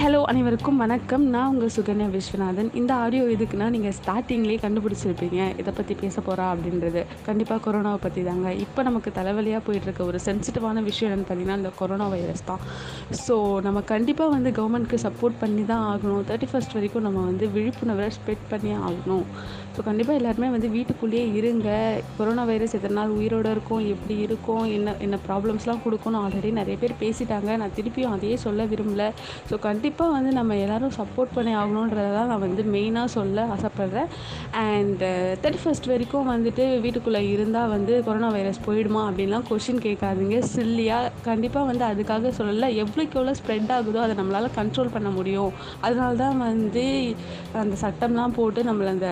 Hello அனைவருக்கும் வணக்கம். நான் உங்கள் சுகன்யா விஸ்வநாதன். இந்த ஆடியோ எதுக்குன்னா நீங்கள் ஸ்டார்டிங்லேயே கண்டுபிடிச்சிருப்பீங்க. இதை பற்றி பேச போகிறா அப்படின்றது. கண்டிப்பாக கொரோனாவை பற்றி தாங்க இப்போ நமக்கு தலைவலியாக போயிட்டுருக்க ஒரு சென்சிட்டிவான விஷயம் என்னென்னு பார்த்தீங்கன்னா இந்த கொரோனா வைரஸ் தான். ஸோ நம்ம கண்டிப்பாக வந்து கவர்மெண்ட்க்கு சப்போர்ட் பண்ணி தான் ஆகணும். தேர்ட்டி ஃபஸ்ட் வரைக்கும் நம்ம வந்து விழிப்புணர்வை ஸ்ப்ரெட் பண்ணி ஆகணும். ஸோ கண்டிப்பாக எல்லாருமே வந்து வீட்டுக்குள்ளேயே இருங்க. கொரோனா வைரஸ் எத்தனை நாள் உயிரோடு இருக்கும்? எப்படி இருக்கும்? என்ன என்ன ப்ராப்ளம்ஸ்லாம் கொடுக்கணும் ஆல்ரெடி நிறைய பேர் பேசிட்டாங்க. நான் திருப்பியும் அதையே சொல்ல விரும்பல. ஸோ கண்டிப்பாக கண்டிப்பாக வந்து நம்ம எல்லோரும் சப்போர்ட் பண்ணி ஆகணுன்றதை தான் நான் வந்து மெயினாக சொல்ல ஆசைப்பட்றேன். அண்ட் தேர்ட்டி ஃபஸ்ட் வரைக்கும் வந்துட்டு வீட்டுக்குள்ளே இருந்தால் வந்து கொரோனா வைரஸ் போயிடுமா அப்படின்லாம் கொஷின் கேட்காதீங்க. சில்லியாக கண்டிப்பாக வந்து அதுக்காக சொல்லலை. எவ்வளோக்கு எவ்வளோ ஸ்ப்ரெட் ஆகுதோ அதை நம்மளால் கண்ட்ரோல் பண்ண முடியும். அதனால தான் வந்து அந்த சட்டம்லாம் போட்டு நம்மளை அந்த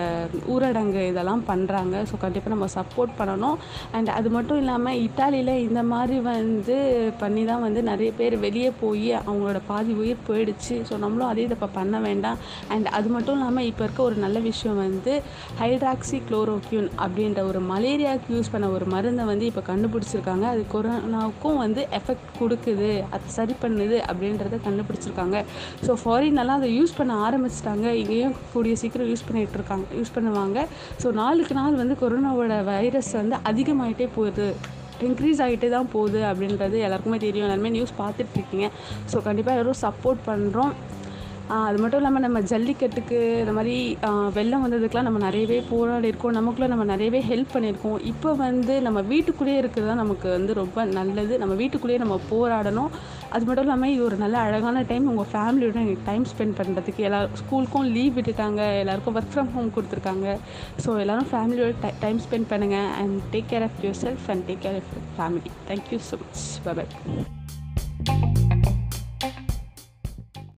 ஊரடங்கு இதெல்லாம் பண்ணுறாங்க ஸோ கண்டிப்பாக நம்ம சப்போர்ட் பண்ணணும். அண்ட் அது மட்டும் இல்லாமல் இத்தாலியில் இந்த மாதிரி வந்து பண்ணி தான் வந்து நிறைய பேர் வெளியே போய் அவங்களோட பாதி உயிர் போயிடுச்சு. ஸோ நம்மளும் அதே இதை இப்போ பண்ண வேண்டாம். அண்ட் அது மட்டும் இல்லாமல் இப்போ இருக்க ஒரு நல்ல விஷயம் வந்து ஹைட்ராக்சி குளோரோக்யூன் அப்படின்ற ஒரு மலேரியாவுக்கு யூஸ் பண்ண ஒரு மருந்தை வந்து இப்போ கண்டுபிடிச்சிருக்காங்க. அது கொரோனாவுக்கும் வந்து எஃபெக்ட் கொடுக்குது. அது சரி பண்ணுது அப்படின்றத கண்டுபிடிச்சிருக்காங்க. ஸோ ஃபாரினெல்லாம் அதை யூஸ் பண்ண ஆரம்பிச்சிட்டாங்க. இங்கேயும் கூடிய சீக்கிரம் யூஸ் பண்ணிகிட்டு இருக்காங்க. யூஸ் பண்ணுவாங்க. ஸோ நாளுக்கு நாள் வந்து கொரோனாவோட வைரஸ் வந்து அதிகமாகிட்டே போகுது. இன்க்ரீஸ் ஆகிட்டே தான் போகுது அப்படின்றது எல்லாருக்குமே தெரியும். எல்லாருமே நியூஸ் பார்த்துட்ருக்கீங்க ஸோ கண்டிப்பாக எல்லோரும் சப்போர்ட் பண்ணுறோம் அது மட்டும் இல்லாமல் நம்ம ஜல்லிக்கட்டுக்கு இந்த மாதிரி வெள்ளம் வந்ததுக்கெலாம் நம்ம நிறையவே போராடி இருக்கோம். நமக்குள்ளே நம்ம நிறையவே ஹெல்ப் பண்ணியிருக்கோம். இப்போ வந்து நம்ம வீட்டுக்குள்ளேயே இருக்கிறது தான் நமக்கு வந்து ரொம்ப நல்லது. நம்ம வீட்டுக்குள்ளேயே நம்ம போராடணும். அது மட்டும் இல்லாமல் இது ஒரு நல்ல அழகான டைம் உங்கள் ஃபேமிலியோட எனக்கு டைம் ஸ்பெண்ட் பண்ணுறதுக்கு எல்லா ஸ்கூலுக்கும் லீவ் விட்டுட்டாங்க. எல்லாருக்கும் ஒர்க் ஃப்ரம் ஹோம் கொடுத்துருக்காங்க. ஸோ எல்லோரும் ஃபேமிலியோட டைம் ஸ்பெண்ட் பண்ணுங்கள் and take care of yourself and take care of your family thank you so much bye